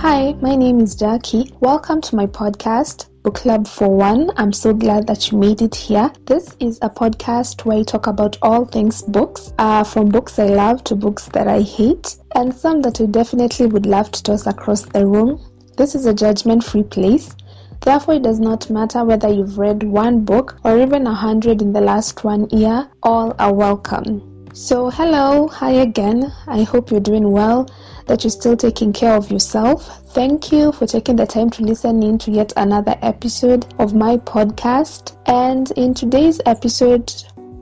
Hi, my name is Jackie. Welcome to my podcast, Book Club for One. I'm so glad that you made it here. This is a podcast where I talk about all things books, uh, from books I love to books that I hate, and some that I definitely would love to toss across the room. This is a judgment free place. Therefore, it does not matter whether you've read one book or even a hundred in the last one year, all are welcome. So, hello, hi again. I hope you're doing well, that you're still taking care of yourself. Thank you for taking the time to listen in to yet another episode of my podcast. And in today's episode,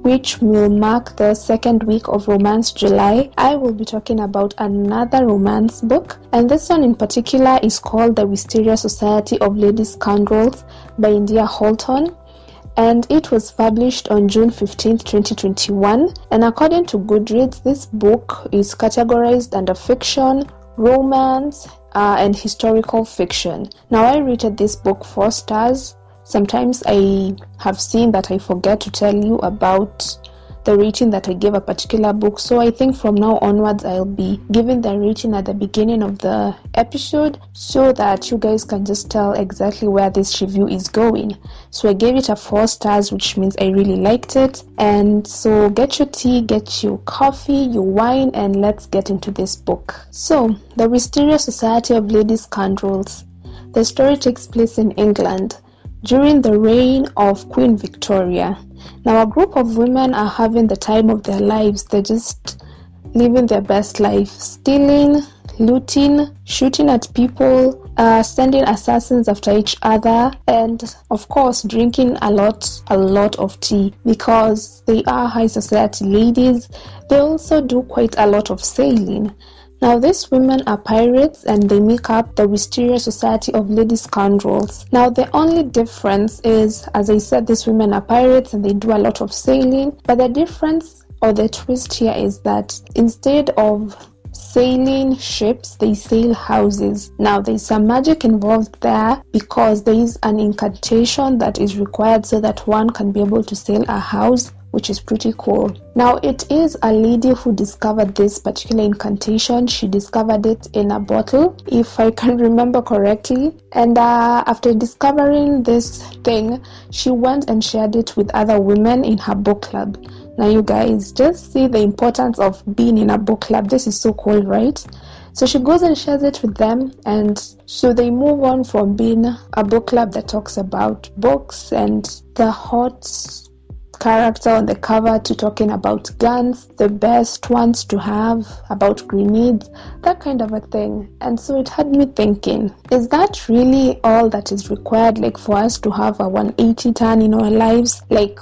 which will mark the second week of Romance July, I will be talking about another romance book. And this one in particular is called The Wisteria Society of Lady Scoundrels by India Holton and it was published on June 15, 2021. And according to Goodreads, this book is categorized under fiction, romance, uh, and historical fiction. Now, I rated this book four stars. Sometimes I have seen that I forget to tell you about the rating that I gave a particular book. So I think from now onwards, I'll be giving the rating at the beginning of the episode so that you guys can just tell exactly where this review is going. So I gave it a four stars, which means I really liked it. And so get your tea, get your coffee, your wine, and let's get into this book. So, The Wisteria Society of Lady Scoundrels. The story takes place in England during the reign of Queen Victoria. Now, a group of women are having the time of their lives. They're just living their best life, stealing, looting, shooting at people, uh, sending assassins after each other, and of course, drinking a lot, a lot of tea because they are high society ladies. They also do quite a lot of sailing. Now, these women are pirates and they make up the Wisteria Society of Lady Scoundrels. Now, the only difference is, as I said, these women are pirates and they do a lot of sailing, but the difference or the twist here is that instead of sailing ships, they sail houses. Now, there's some magic involved there because there is an incantation that is required so that one can be able to sail a house which is pretty cool. Now, it is a lady who discovered this particular incantation. She discovered it in a bottle, if I can remember correctly. And uh, after discovering this thing, she went and shared it with other women in her book club. Now, you guys just see the importance of being in a book club. This is so cool, right? So she goes and shares it with them, and so they move on from being a book club that talks about books and the hot character on the cover to talking about guns, the best ones to have, about grenades, that kind of a thing. And so it had me thinking, is that really all that is required, like for us to have a 180 turn in our lives, like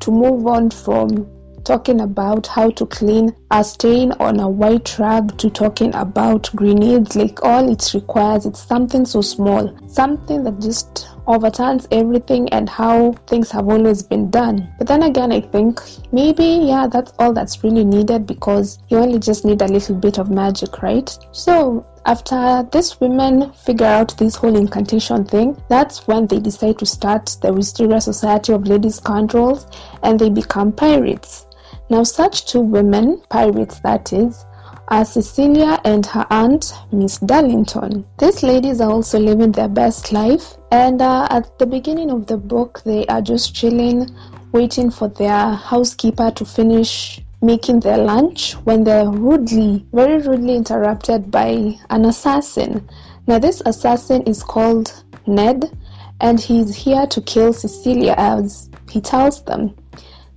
to move on from talking about how to clean a stain on a white rag to talking about grenades like all it requires it's something so small something that just overturns everything and how things have always been done. But then again, I think maybe, yeah, that's all that's really needed because you only just need a little bit of magic, right? So, after these women figure out this whole incantation thing, that's when they decide to start the Wisteria Society of Ladies Scoundrels and they become pirates. Now, such two women, pirates that is, are Cecilia and her aunt, Miss Darlington. These ladies are also living their best life, and uh, at the beginning of the book, they are just chilling, waiting for their housekeeper to finish making their lunch when they're rudely, very rudely interrupted by an assassin. Now, this assassin is called Ned, and he's here to kill Cecilia as he tells them.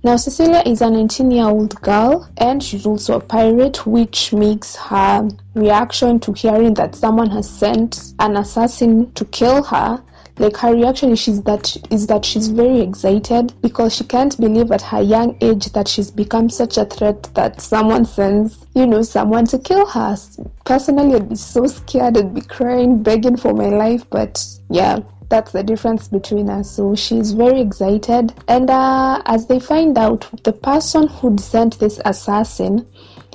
Now, Cecilia is a 19 year old girl and she's also a pirate, which makes her reaction to hearing that someone has sent an assassin to kill her like her reaction is she's that is that she's very excited because she can't believe at her young age that she's become such a threat that someone sends you know someone to kill her. Personally i'd be so scared. I'd be crying begging for my life but yeah that's the difference between us. So she's very excited. And uh, as they find out, the person who sent this assassin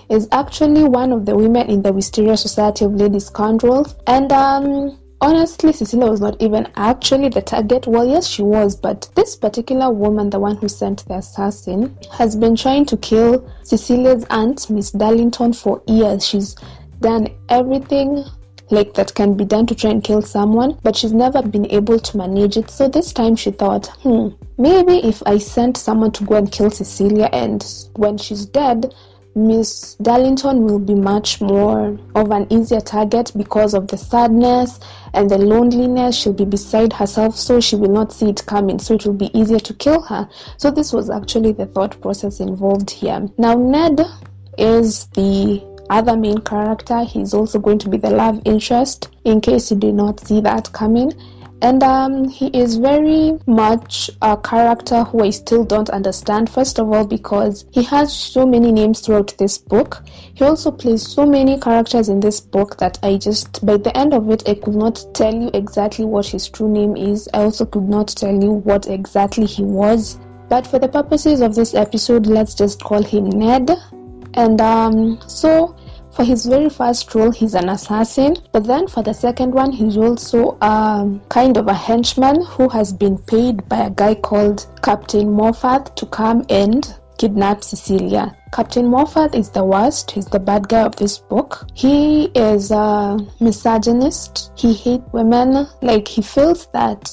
is actually one of the women in the Wisteria Society of Lady Scoundrels. And um, honestly, Cecilia was not even actually the target. Well, yes, she was, but this particular woman, the one who sent the assassin, has been trying to kill Cecilia's aunt, Miss Darlington, for years. She's done everything like that can be done to try and kill someone, but she's never been able to manage it. So this time she thought, hmm, maybe if I sent someone to go and kill Cecilia and when she's dead, Miss Darlington will be much more of an easier target because of the sadness and the loneliness. She'll be beside herself, so she will not see it coming. So it will be easier to kill her. So this was actually the thought process involved here. Now, Ned is the other main character. He's also going to be the love interest, in case you did not see that coming. And um, he is very much a character who I still don't understand. First of all, because he has so many names throughout this book. He also plays so many characters in this book that I just, by the end of it, I could not tell you exactly what his true name is. I also could not tell you what exactly he was. But for the purposes of this episode, let's just call him Ned. And um, so for his very first role, he's an assassin, but then for the second one, he's also um, kind of a henchman who has been paid by a guy called Captain Moffat to come and kidnap Cecilia. Captain Moffat is the worst. He's the bad guy of this book. He is a misogynist. He hates women. Like, he feels that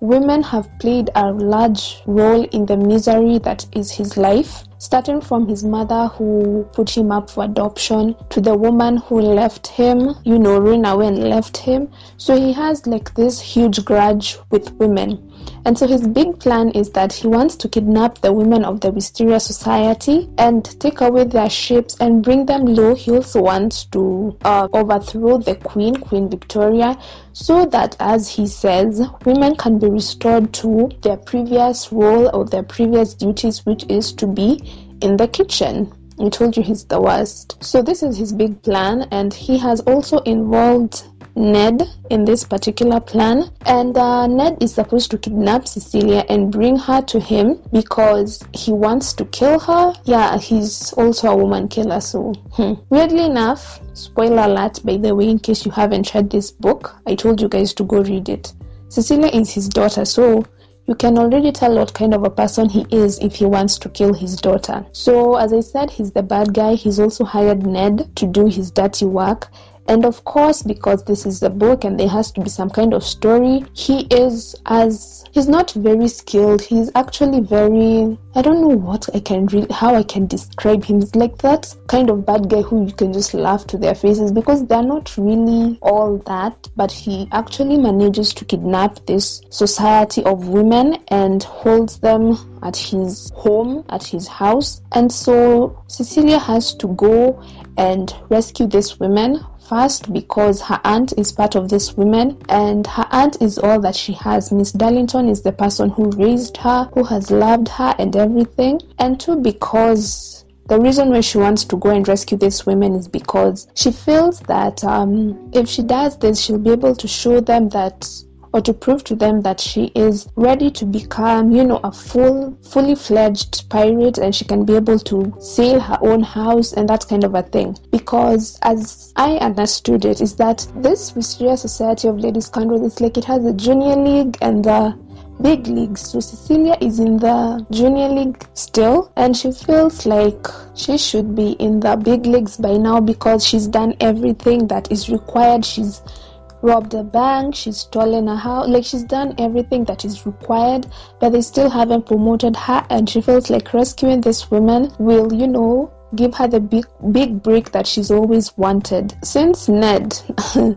women have played a large role in the misery that is his life starting from his mother who put him up for adoption to the woman who left him, you know, ran away and left him. So he has like this huge grudge with women. And so his big plan is that he wants to kidnap the women of the Wisteria Society and take away their ships and bring them low. He also wants to uh, overthrow the Queen, Queen Victoria, so that, as he says, women can be restored to their previous role or their previous duties, which is to be in the kitchen. I told you he's the worst. So, this is his big plan, and he has also involved Ned in this particular plan. And uh, Ned is supposed to kidnap Cecilia and bring her to him because he wants to kill her. Yeah, he's also a woman killer. So, hmm. weirdly enough, spoiler alert by the way, in case you haven't read this book, I told you guys to go read it. Cecilia is his daughter, so you can already tell what kind of a person he is if he wants to kill his daughter. So, as I said, he's the bad guy. He's also hired Ned to do his dirty work. And of course, because this is a book and there has to be some kind of story, he is as he's not very skilled. He's actually very I don't know what I can really how I can describe him. He's like that kind of bad guy who you can just laugh to their faces because they're not really all that, but he actually manages to kidnap this society of women and holds them at his home, at his house. And so Cecilia has to go and rescue these women First, because her aunt is part of this woman, and her aunt is all that she has. Miss Darlington is the person who raised her, who has loved her, and everything. And two, because the reason why she wants to go and rescue these women is because she feels that um, if she does this, she'll be able to show them that or to prove to them that she is ready to become, you know, a full, fully fledged pirate and she can be able to sail her own house and that kind of a thing. Because as I understood it, is that this Wisteria Society of Lady Scoundrels is like it has a junior league and the big leagues. So Cecilia is in the junior league still, and she feels like she should be in the big leagues by now because she's done everything that is required. She's robbed a bank, she's stolen a house, like she's done everything that is required, but they still haven't promoted her, and she feels like rescuing this woman will, you know, give her the big big break that she's always wanted. Since Ned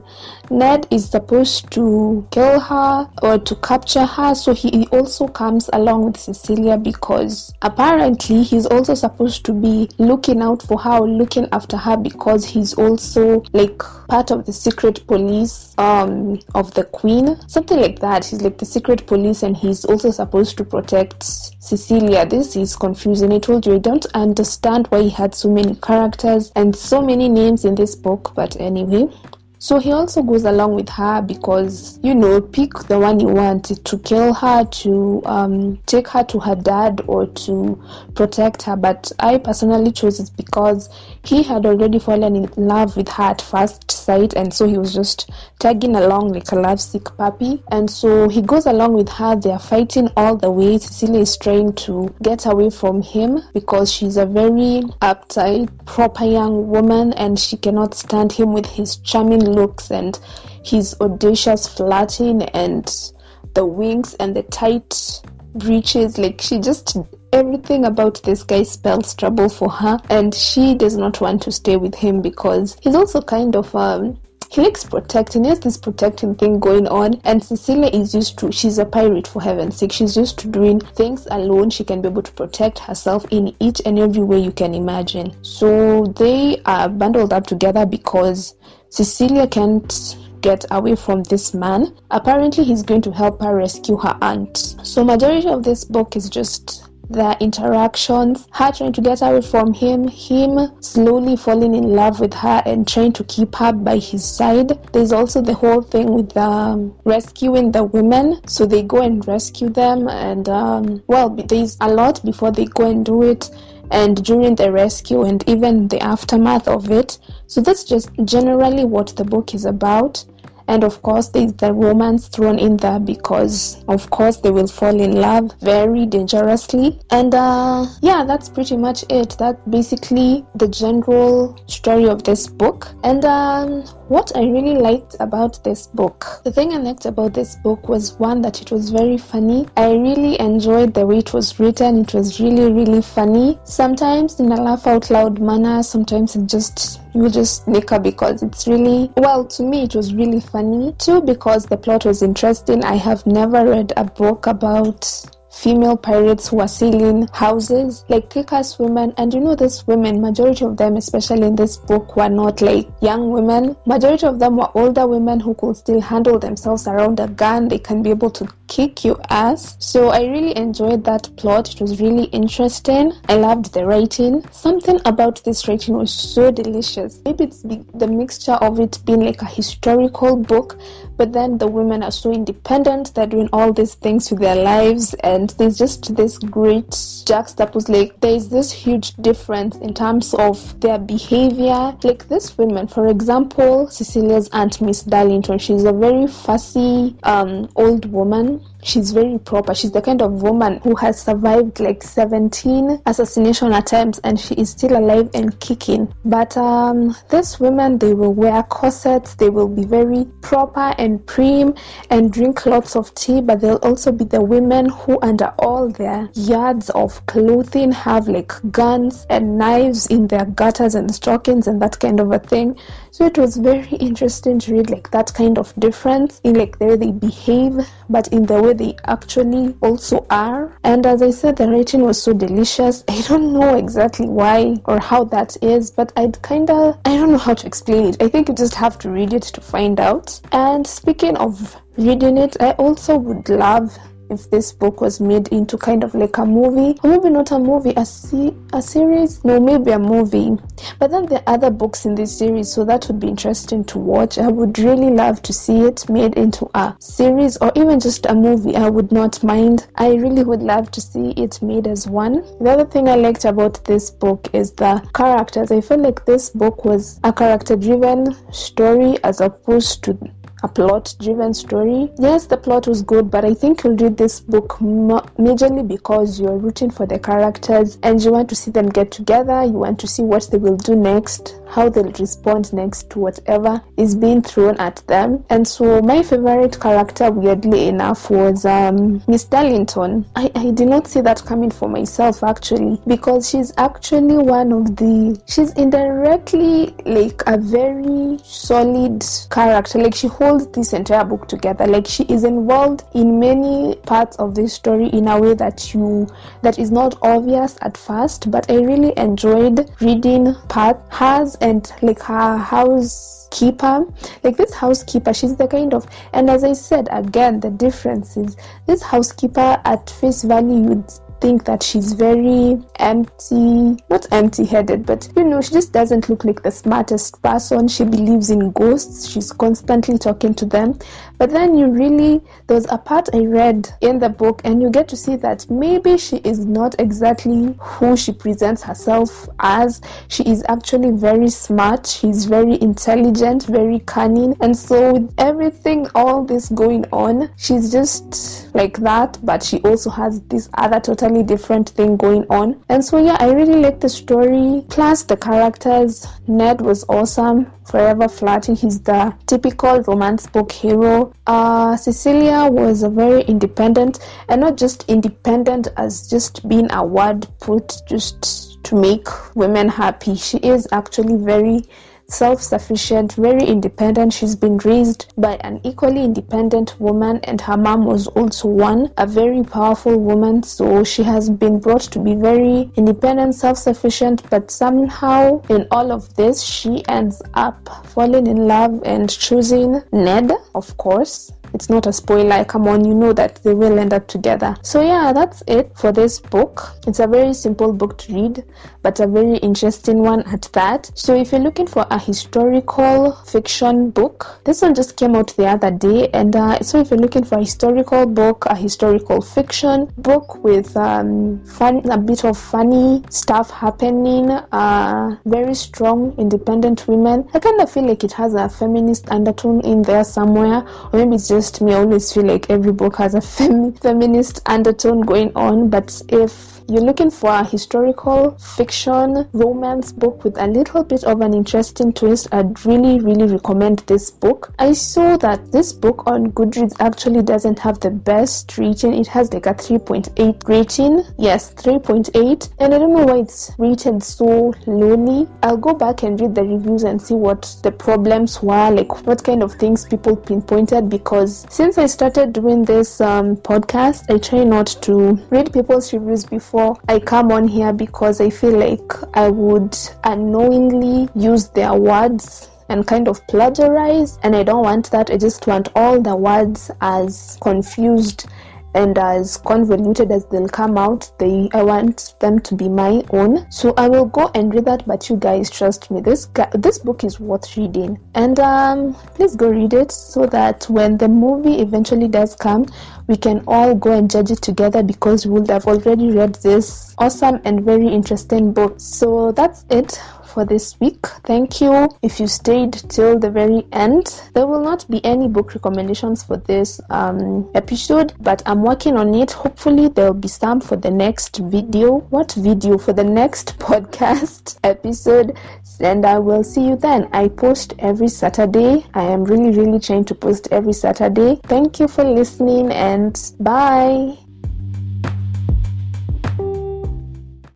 Ned is supposed to kill her or to capture her, so he also comes along with Cecilia because apparently he's also supposed to be looking out for her, looking after her because he's also like part of the secret police um, of the queen, something like that. He's like the secret police, and he's also supposed to protect Cecilia. This is confusing. I told you I don't understand why he had so many characters and so many names in this book, but anyway, so he also goes along with her because, you know, pick the one you want to kill her, to um, take her to her dad, or to protect her. But I personally chose it because he had already fallen in love with her at first sight, and so he was just tagging along like a lovesick puppy. And so he goes along with her. They are fighting all the way. Cecilia is trying to get away from him because she's a very uptight, proper young woman, and she cannot stand him with his charming looks and his audacious flirting and the wings and the tight breeches. Like she just everything about this guy spells trouble for her, and she does not want to stay with him because he's also kind of um he likes protecting. He has this protecting thing going on, and Cecilia is used to. She's a pirate for heaven's sake. She's used to doing things alone. She can be able to protect herself in each and every way you can imagine. So they are bundled up together because Cecilia can't get away from this man. Apparently, he's going to help her rescue her aunt. So, majority of this book is just their interactions, her trying to get away from him, him slowly falling in love with her and trying to keep her by his side. There's also the whole thing with um, rescuing the women. So they go and rescue them, and um, well, there's a lot before they go and do it and during the rescue and even the aftermath of it. So that's just generally what the book is about and of course there's the romance thrown in there because of course they will fall in love very dangerously. And uh, yeah that's pretty much it. That's basically the general story of this book. And um, what I really liked about this book, the thing I liked about this book was one that it was very funny. I really enjoyed the way it was written. It was really, really funny. Sometimes in a laugh out loud manner, sometimes it just you just snicker because it's really well to me it was really funny too because the plot was interesting i have never read a book about female pirates who are sealing houses, like kick-ass women. And you know, these women, majority of them, especially in this book, were not like young women. Majority of them were older women who could still handle themselves around a gun. They can be able to kick your ass. So I really enjoyed that plot. It was really interesting. I loved the writing. Something about this writing was so delicious. Maybe it's the, the mixture of it being like a historical book, but then the women are so independent. They're doing all these things with their lives and there's just this great juxtapose like there's this huge difference in terms of their behavior like this woman for example cecilia's aunt miss darlington she's a very fussy um, old woman she's very proper. She's the kind of woman who has survived like 17 assassination attempts and she is still alive and kicking. But um, these women, they will wear corsets, they will be very proper and prim and drink lots of tea, but they'll also be the women who, under all their yards of clothing, have like guns and knives in their gutters and stockings and that kind of a thing. So it was very interesting to read like that kind of difference in like the way they behave, but in the way they actually also are. And as I said, the writing was so delicious. I don't know exactly why or how that is, but I'd kind of I don't know how to explain it. I think you just have to read it to find out. And speaking of reading it, I also would love if this book was made into kind of like a movie or maybe not a movie a, se- a series. No maybe a movie. But then there are other books in this series so that would be interesting to watch. I would really love to see it made into a series or even just a movie. I would not mind. I really would love to see it made as one. The other thing i liked about this book is the characters. I feel like this book was a character driven story as opposed to a plot driven story. Yes, the plot was good, but I think you'll read this book majorly because you're rooting for the characters and you want to see them get together, you want to see what they will do next, how they'll respond next to whatever is being thrown at them. And so, my favorite character, weirdly enough, was um, Miss Darlington. I, I did not see that coming for myself actually because she's actually one of the, she's indirectly like a very solid character. Like, she holds this entire book together. Like she is involved in many parts of this story in a way that you that is not obvious at first, but I really enjoyed reading part hers and like her housekeeper like this housekeeper she's the kind of and as i said again the difference is this housekeeper at face value you'd think that she's very empty, not empty headed, but you know, she just doesn't look like the smartest person. She believes in ghosts, she's constantly talking to them. But then you really, there was a part I read in the book, and you get to see that maybe she is not exactly who she presents herself as. She is actually very smart, she's very intelligent, very cunning, and so with everything, all this going on, she's just like that, but she also has this other totally different thing going on. And so yeah, I really like the story. Plus the characters. Ned was awesome, forever flirting. He's the typical romance book hero. Uh, Cecilia was a very independent, and not just independent as just being a word put just to make women happy. She is actually very self sufficient, very independent. She's been raised by an equally independent woman, and her mom was also one, a very powerful woman. So she has been brought to be very independent, self sufficient, but somehow in all of this, she ends up falling in love and choosing Ned, of course, it's not a spoiler. Come on, you know that they will end up together. So, yeah, that's it for this book. It's a very simple book to read, but a very interesting one at that. So, if you're looking for a historical fiction book, this one just came out the other day. And uh, so, if you're looking for a historical book, a historical fiction book with um, fun, a bit of funny stuff happening, uh, very strong, independent women, I kind of feel like it has a feminist undertone in there somewhere, or maybe it's just me, I always feel like every book has a fem- feminist undertone going on. But if you're looking for a historical fiction romance book with a little bit of an interesting twist, I'd really, really recommend this book. I saw that this book on Goodreads actually doesn't have the best rating. It has like a 3.8 rating. Yes, 3.8. And I don't know why it's rated so lowly. I'll go back and read the reviews and see what the problems were, like what kind of things people pinpointed. Because since I started doing this um, podcast, I try not to read people's reviews before before I come on here because I feel like I would unknowingly use their words and kind of plagiarize and I don't want that. I just want all the words as confused and as convoluted as they'll come out they i want them to be my own. So i will go and read that but you guys trust me. This this book is worth reading. And um please go read it so that when the movie eventually does come we can all go and judge it together because we will have already read this awesome and very interesting book. So that's it for this week. Thank you if you stayed till the very end. There will not be any book recommendations for this um, episode, but I'm working on it. Hopefully, there will be some for the next video. What video? For the next podcast episode. And I will see you then. I post every Saturday. I am really, really trying to post every Saturday. Thank you for listening and bye.